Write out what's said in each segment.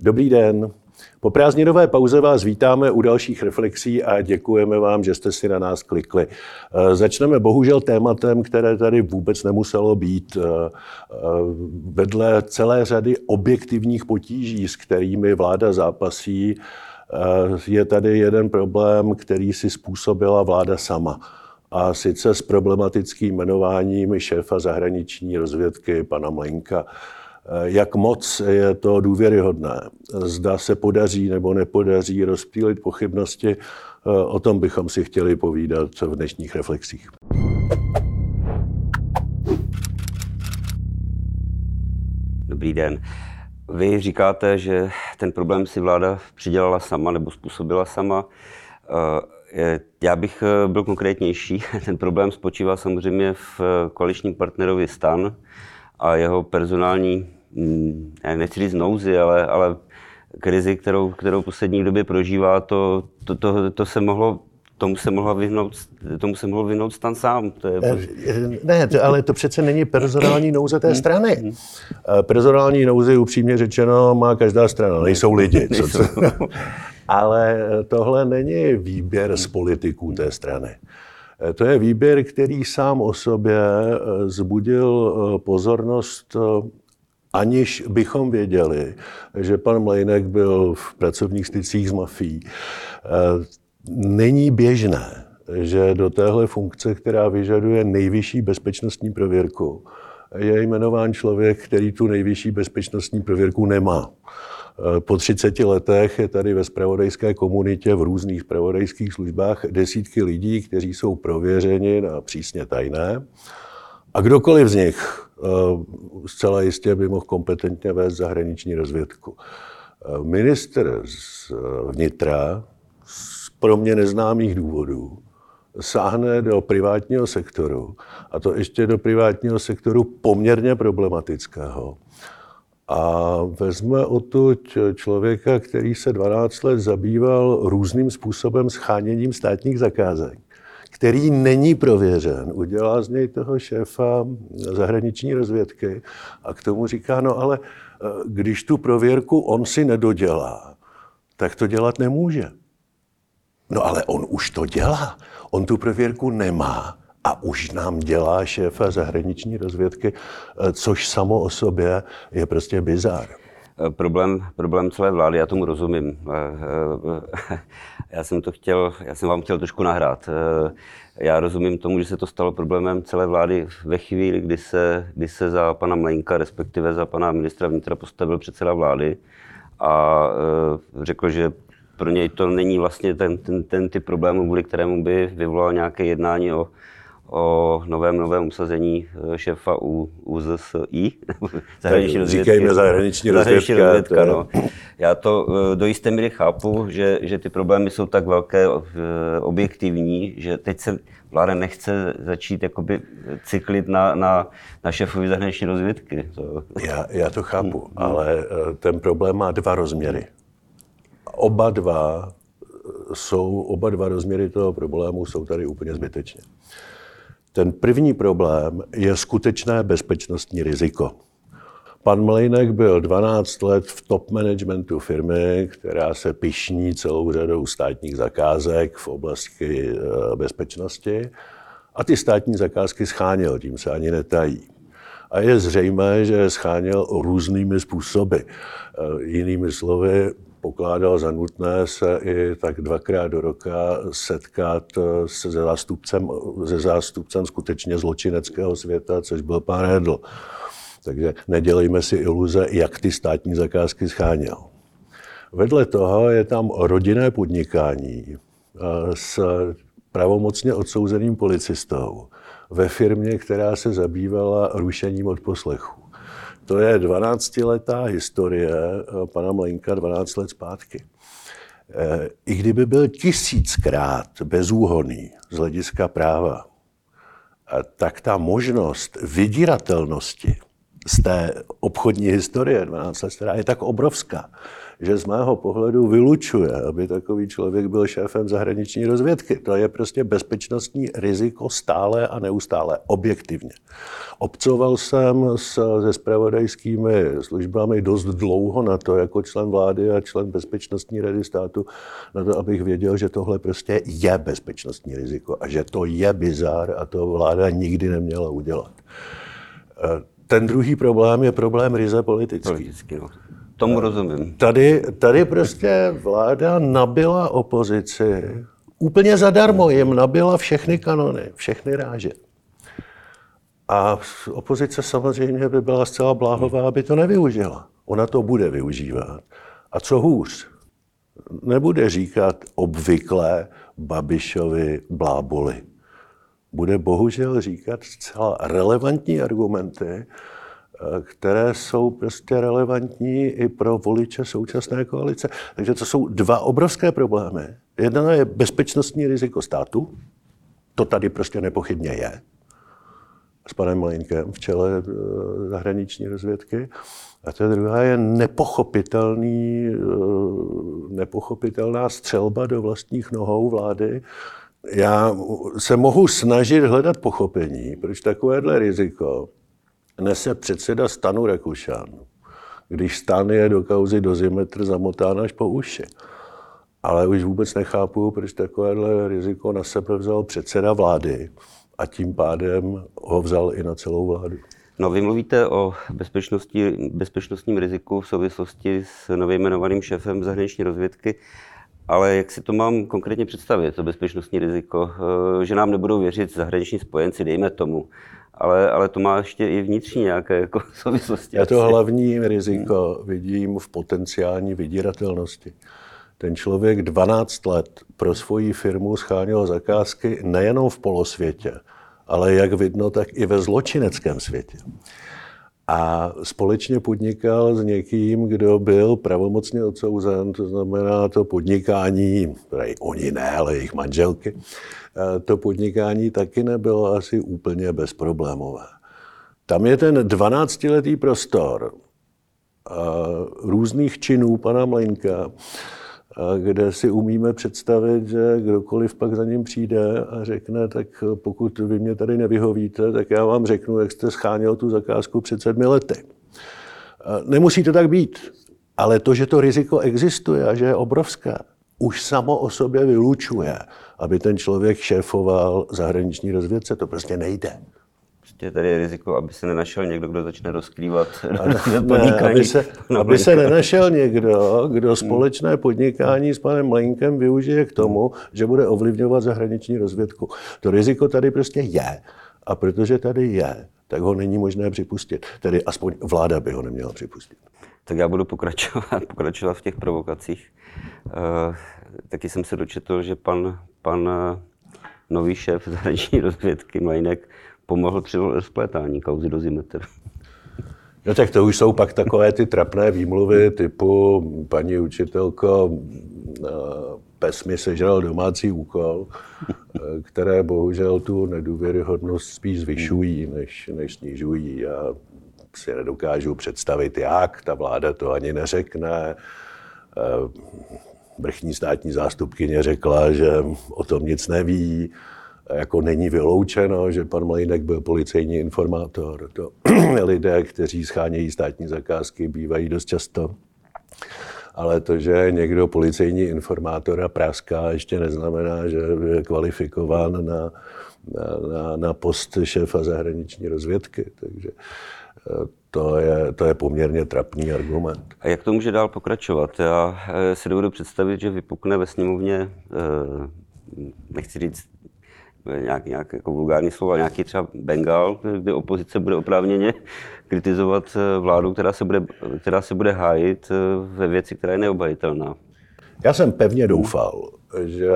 Dobrý den. Po prázdninové pauze vás vítáme u dalších reflexí a děkujeme vám, že jste si na nás klikli. Eh, začneme bohužel tématem, které tady vůbec nemuselo být. Eh, eh, vedle celé řady objektivních potíží, s kterými vláda zápasí, je tady jeden problém, který si způsobila vláda sama. A sice s problematickým jmenováním šéfa zahraniční rozvědky pana Mlenka. Eh, jak moc je to důvěryhodné. Zda se podaří nebo nepodaří rozptýlit pochybnosti, eh, o tom bychom si chtěli povídat v dnešních reflexích. Dobrý den. Vy říkáte, že ten problém si vláda přidělala sama nebo způsobila sama. Eh, já bych byl konkrétnější. Ten problém spočívá samozřejmě v koaličním partnerovi STAN a jeho personální nechci říct nouzi, ale, ale krizi, kterou, kterou poslední době prožívá, to, to, to, to se mohlo tomu se mohla vyhnout, tomu se mohl vyhnout stan sám. To je... Eh, ne, to, ale to přece není personální nouze té hmm. strany. Hmm. Eh, personální nouzy, upřímně řečeno, má každá strana. Nejsou lidi. Co, co? ale tohle není výběr z politiků té strany. Eh, to je výběr, který sám o sobě zbudil pozornost aniž bychom věděli, že pan Mlejnek byl v pracovních stycích s mafií. Eh, není běžné, že do téhle funkce, která vyžaduje nejvyšší bezpečnostní prověrku, je jmenován člověk, který tu nejvyšší bezpečnostní prověrku nemá. Eh, po 30 letech je tady ve spravodajské komunitě v různých spravodajských službách desítky lidí, kteří jsou prověřeni na přísně tajné. A kdokoliv z nich zcela jistě by mohl kompetentně vést zahraniční rozvědku. Eh, minister z vnitra z pro mě neznámých důvodů sáhne do privátního sektoru, a to ještě do privátního sektoru poměrně problematického. A vezme odtud člověka, který se 12 let zabýval různým způsobem scháněním státních zakázek který není prověřen, udělá z něj toho šéfa zahraniční rozvědky a k tomu říká, no ale eh, když tu prověrku on si nedodělá, tak to dělat nemůže. No ale on už to dělá. On tu prověrku nemá a už nám dělá šéfa zahraniční rozvědky, eh, což samo o sobě je prostě bizár. Eh, problém, problém celé vlády, já tomu rozumím. Já jsem to chtěl, já jsem vám chtěl trošku nahrát. Já rozumím tomu, že se to stalo problémem celé vlády ve chvíli, kdy se, kdy se za pana Mlejnka, respektive za pana ministra vnitra postavil předseda vlády a řekl, že pro něj to není vlastně ten, ten, ten typ problémů, kvůli kterému by vyvolal nějaké jednání o, o novém novém usazení e, šéfa u UZSI. zahraniční Říkejme zahraniční rozvědka. no. Já to e, do jisté míry chápu, že, že ty problémy jsou tak velké, e, objektivní, že teď se vláda nechce začít jakoby cyklit na, na, na šéfovi zahraniční rozvědky. To... Já, já to chápu, hmm. ale ten problém má dva rozměry. Oba dva jsou, oba dva rozměry toho problému jsou tady úplně zbytečně. Ten první problém je skutečné bezpečnostní riziko. Pan Mlejnek byl 12 let v top managementu firmy, která se pišní celou řadou státních zakázek v oblasti eh, bezpečnosti a ty státní zakázky scháněl, tím se ani netají. A je zřejmé, že je scháněl různými způsoby. Eh, jinými slovy, pokládal za nutné se i tak dvakrát do roka setkat eh, se zástupcem, se zástupcem skutečně zločineckého světa, což byl pán Hedl. Takže nedělejme si iluze, jak ty státní zakázky scháněl. Vedle toho je tam rodinné podnikání eh, s pravomocně odsouzeným policistou ve firmě, která se zabývala rušením odposlechu. To je 12-letá historie eh, pana Mlenka 12 let zpátky. Eh, I kdyby byl tisíckrát bezúhonný z hlediska práva, tak ta možnost vydíratelnosti z té obchodní historie 12 let, která je tak obrovská, že z mého pohledu vylučuje, aby takový člověk byl šéfem zahraniční rozvědky. To je prostě bezpečnostní riziko stále a neustále, objektivně. Obcoval jsem s, se spravodajskými službami dost dlouho na to, jako člen vlády a člen bezpečnostní rady státu, na to, abych věděl, že tohle prostě je bezpečnostní riziko a že to je bizár a to vláda nikdy neměla udělat. Eh, ten druhý problém je problém ryze politický. politický no. Tomu rozumím. Tady, tady prostě vláda nabila opozici, úplně zadarmo jim nabila všechny kanony, všechny ráže. A opozice samozřejmě by byla zcela bláhová, aby to nevyužila. Ona to bude využívat. A co hůř, nebude říkat obvykle Babišovi bláboli. Bude bohužel říkat zcela relevantní argumenty, které jsou prostě relevantní i pro voliče současné koalice. Takže to jsou dva obrovské problémy. Jedna je bezpečnostní riziko státu, to tady prostě nepochybně je, s panem Malinkem v čele eh, zahraniční rozvědky. A ta druhá je nepochopitelný, eh, nepochopitelná střelba do vlastních nohou vlády. Já se mohu snažit hledat pochopení, proč takovéhle riziko nese předseda stanu Rekušan, když stan je do kauzy dozimetr zamotán až po uši. Ale už vůbec nechápu, proč takovéhle riziko na sebe vzal předseda vlády a tím pádem ho vzal i na celou vládu. No, vy mluvíte o bezpečnosti, bezpečnostním riziku v souvislosti s nově jmenovaným šéfem zahraniční rozvědky, ale jak si to mám konkrétně představit, to bezpečnostní riziko, eh, že nám nebudou věřit zahraniční spojenci, dejme tomu, ale, ale to má ještě i vnitřní nějaké jako souvislosti. Já to hlavní riziko vidím v potenciální vydíratelnosti. Ten člověk 12 let pro svoji firmu scháněl zakázky nejenom v polosvětě, ale jak vidno, tak i ve zločineckém světě. A společně podnikal s někým, kdo byl pravomocně odsouzen, to znamená to podnikání, tady oni ne, ale jejich manželky, to podnikání taky nebylo asi úplně bezproblémové. Tam je ten 12-letý prostor různých činů pana Mlenka, kde si umíme představit, že kdokoliv pak za ním přijde a řekne, tak pokud vy mě tady nevyhovíte, tak já vám řeknu, jak jste scháněl tu zakázku před sedmi lety. Nemusí to tak být, ale to, že to riziko existuje a že je obrovské, už samo o sobě vylučuje, aby ten člověk šéfoval zahraniční rozvědce. To prostě nejde. Prostě tady je riziko, aby se nenašel někdo, kdo začne rozkrývat ne, aby, se, aby se nenašel někdo, kdo společné podnikání s panem Mlenkem využije k tomu, že bude ovlivňovat zahraniční rozvědku. To riziko tady prostě je. A protože tady je, tak ho není možné připustit. Tedy aspoň vláda by ho neměla připustit. Tak já budu pokračovat, pokračovat v těch provokacích. E, taky jsem se dočetl, že pan, pan eh, nový šéf zahraniční rozvědky Mlejnek pomohl při rozplétání kauzy do Zimetr. No tak to už jsou pak takové ty trapné výmluvy typu paní učitelko, eh, pes mi sežral domácí úkol, které bohužel tu nedůvěryhodnost spíš zvyšují, než, než snižují. Já si nedokážu představit, jak ta vláda to ani neřekne. Eh, vrchní státní zástupkyně řekla, že o tom nic neví. Jako není vyloučeno, že pan Mlejnek byl policejní informátor. To lidé, kteří schánějí státní zakázky, bývají dost často. Ale to, že někdo policejní informátor a práská, ještě neznamená, že je kvalifikován na, na, na, na post šéfa zahraniční rozvědky. Takže to je, to je poměrně trapný argument. A jak to může dál pokračovat? Já eh, si dovedu představit, že vypukne ve sněmovně, eh, nechci říct nějak, nějak jako vulgární slovo, nějaký třeba Bengal, kde opozice bude oprávněně kritizovat eh, vládu, která se bude, která se bude hájit ve věci, která je neobhajitelná. Já jsem pevně doufal, že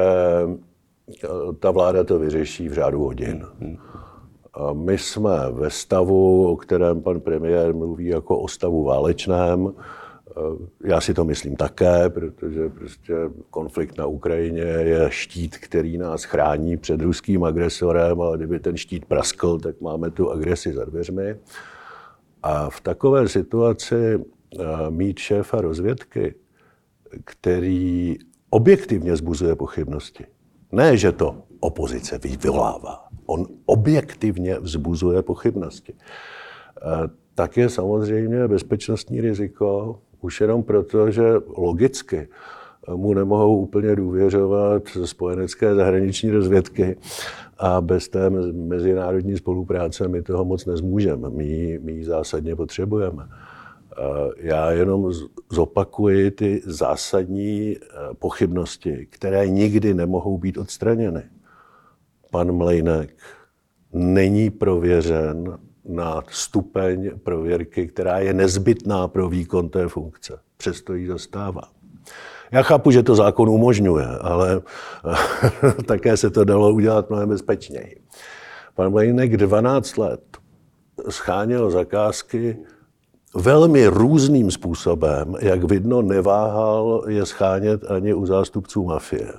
ta vláda to vyřeší v řádu hodin. Hmm. A my jsme ve stavu, o kterém pan premiér mluví jako o stavu válečném. Já si to myslím také, protože prostě konflikt na Ukrajině je štít, který nás chrání před ruským agresorem, ale kdyby ten štít praskl, tak máme tu agresi za dveřmi. A v takové situaci mít šéfa rozvědky, který objektivně zbuzuje pochybnosti. Ne, že to opozice vyvolává. On objektivně vzbuzuje pochybnosti. Eh, tak je samozřejmě bezpečnostní riziko už jenom proto, že logicky mu nemohou úplně důvěřovat spojenecké zahraniční rozvědky a bez té mezinárodní spolupráce my toho moc nezmůžeme. My, my ji zásadně potřebujeme. Já jenom zopakuji ty zásadní eh, pochybnosti, které nikdy nemohou být odstraněny. Pan Mlejnek není prověřen na stupeň prověrky, která je nezbytná pro výkon té funkce. Přesto ji zastává. Já chápu, že to zákon umožňuje, ale také se to dalo udělat mnohem bezpečněji. Pan Mlejnek 12 let scháněl zakázky velmi různým způsobem, jak vidno, neváhal je schánět ani u zástupců mafie.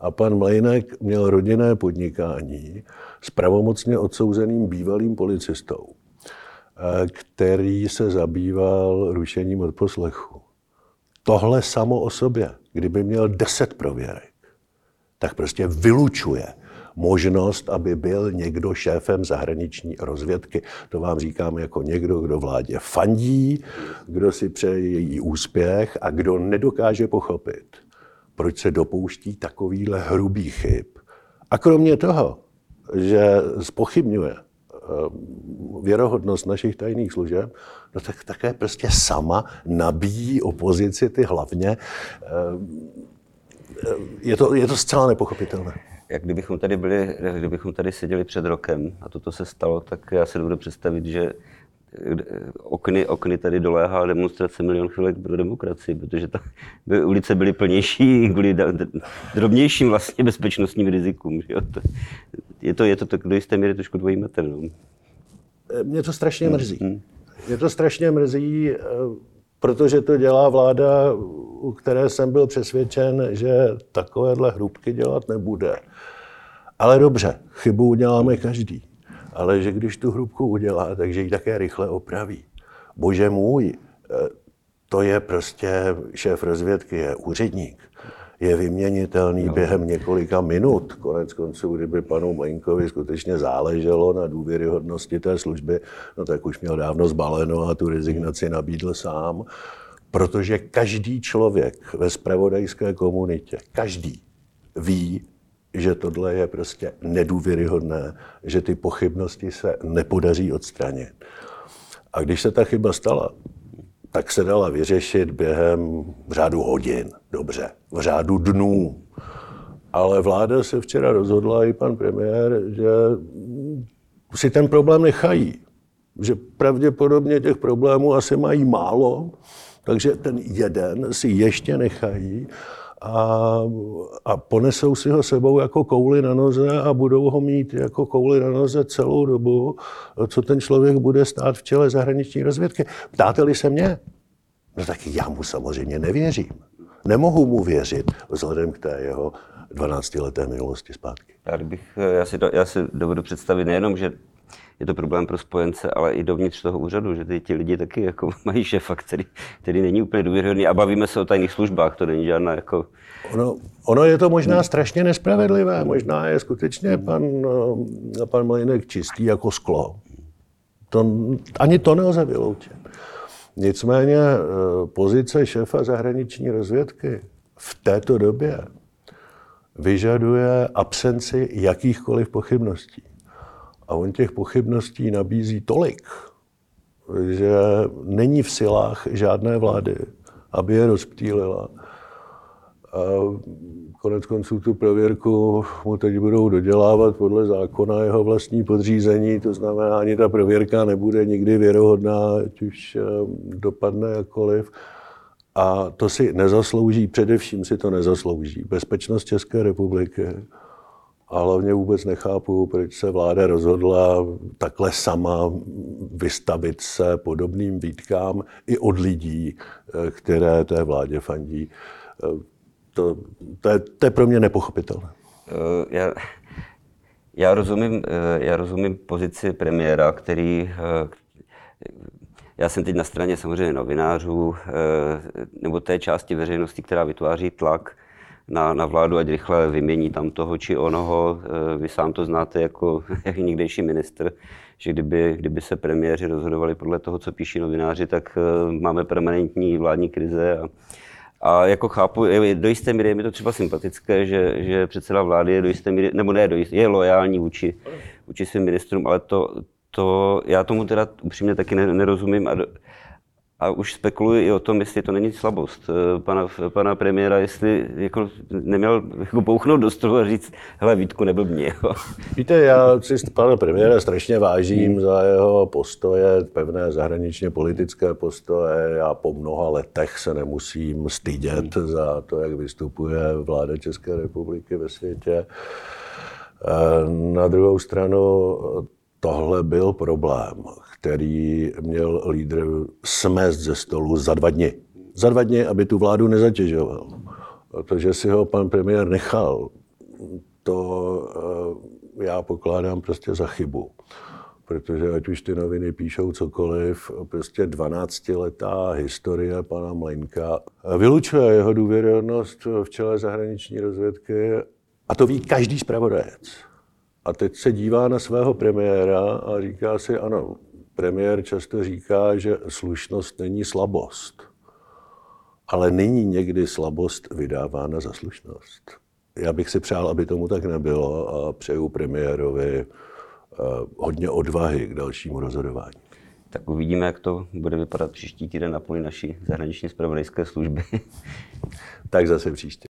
A pan Mlejnek měl rodinné podnikání s pravomocně odsouzeným bývalým policistou, eh, který se zabýval rušením odposlechu. Tohle samo o sobě, kdyby měl deset prověrek, tak prostě vylučuje možnost, aby byl někdo šéfem zahraniční rozvědky. To vám říkám jako někdo, kdo vládě fandí, kdo si přeje její úspěch a kdo nedokáže pochopit, proč se dopouští takovýhle hrubý chyb. A kromě toho, že spochybňuje eh, věrohodnost našich tajných služeb, no tak také prostě sama nabíjí opozici ty hlavně. Eh, je to, je to zcela nepochopitelné. Jak kdybychom tady byli, kdybychom tady seděli před rokem a toto se stalo, tak já si dovedu představit, že okny, okny tady doléhá demonstrace Milion chvilek pro demokracii, protože ta, by ulice byly plnější kvůli drobnějším vlastně bezpečnostním rizikům. Že jo? To, je, to, je to tak do jisté míry trošku dvojí metr. No. Mě to strašně mrzí. Hmm. Mě to strašně mrzí, eh, protože to dělá vláda, u které jsem byl přesvědčen, že takovéhle hrubky dělat nebude. Ale dobře, chybu uděláme každý ale že když tu hrubku udělá, takže ji také rychle opraví. Bože můj, eh, to je prostě šéf rozvědky, je úředník. Je vyměnitelný no. během několika minut. Konec konců, kdyby panu Mlenkovi skutečně záleželo na důvěryhodnosti té služby, no tak už měl dávno zbaleno a tu rezignaci nabídl sám. Protože každý člověk ve spravodajské komunitě, každý ví, že tohle je prostě nedůvěryhodné, že ty pochybnosti se nepodaří odstranit. A když se ta chyba stala, tak se dala vyřešit během řádu hodin, dobře, v řádu dnů. Ale vláda se včera rozhodla, i pan premiér, že si ten problém nechají. Že pravděpodobně těch problémů asi mají málo, takže ten jeden si ještě nechají a, a ponesou si ho sebou jako kouli na noze a budou ho mít jako kouli na noze celou dobu, co ten člověk bude stát v čele zahraniční rozvědky. Ptáte-li se mě? No tak já mu samozřejmě nevěřím. Nemohu mu věřit vzhledem k té jeho 12-leté minulosti zpátky. Já, bych, já, si do, já si dovedu představit nejenom, že je to problém pro spojence, ale i dovnitř toho úřadu, že ty, ti lidi taky jako mají šefa, který, který není úplně důvěryhodný a bavíme se o tajných službách, to není žádná jako... Ono, ono je to možná strašně nespravedlivé, možná je skutečně pan, eh, pan Malinek čistý jako sklo. To, ani to nelze vyloučit. Nicméně eh, pozice šéfa zahraniční rozvědky v této době vyžaduje absenci jakýchkoliv pochybností. A on těch pochybností nabízí tolik, že není v silách žádné vlády, aby je rozptýlila. A konec konců tu prověrku mu teď budou dodělávat podle zákona jeho vlastní podřízení, to znamená, ani ta prověrka nebude nikdy věrohodná, ať už eh, dopadne jakkoliv. A to si nezaslouží, především si to nezaslouží bezpečnost České republiky, a hlavně vůbec nechápu, proč se vláda rozhodla takhle sama vystavit se podobným výtkám i od lidí, eh, které té vládě fandí. Eh, to, to, je, to je pro mě nepochopitelné. Eh, já, já, rozumím, já rozumím pozici premiéra, který já jsem teď na straně samozřejmě novinářů nebo té části veřejnosti, která vytváří tlak na, na vládu, ať rychle vymění tam toho či onoho. Vy sám to znáte jako, někdejší ministr, že kdyby, kdyby se premiéři rozhodovali podle toho, co píší novináři, tak máme permanentní vládní krize a, a jako chápu, do jisté míry je mi to třeba sympatické, že, že předseda vlády je do jisté míry, nebo ne, do jisté, je lojální vůči, vůči svým ministrům, ale to, to, já tomu teda upřímně taky nerozumím a, a už spekuluji i o tom, jestli to není slabost eh, pana, pana premiéra, jestli jako neměl jako bouchnout do stolu a říct, hele Vítku, neblbni. Jo. Víte, já si pana premiéra strašně vážím hmm. za jeho postoje, pevné zahraničně politické postoje. Já po mnoha letech se nemusím stydět hmm. za to, jak vystupuje vláda České republiky ve světě. Eh, na druhou stranu tohle byl problém, který měl lídr smést ze stolu za dva dny. Za dva dny, aby tu vládu nezatěžoval. Protože si ho pan premiér nechal, to eh, já pokládám prostě za chybu. Protože ať už ty noviny píšou cokoliv, prostě 12-letá historie pana Mlejnka vylučuje jeho důvěryhodnost v čele zahraniční rozvědky a to ví každý zpravodajec. A teď se dívá na svého premiéra a říká si, ano, premiér často říká, že slušnost není slabost. Ale není někdy slabost vydávána za slušnost. Já bych si přál, aby tomu tak nebylo a přeju premiérovi eh, hodně odvahy k dalšímu rozhodování. Tak uvidíme, jak to bude vypadat příští týden na poli naší zahraniční zpravodajské služby. tak zase příště.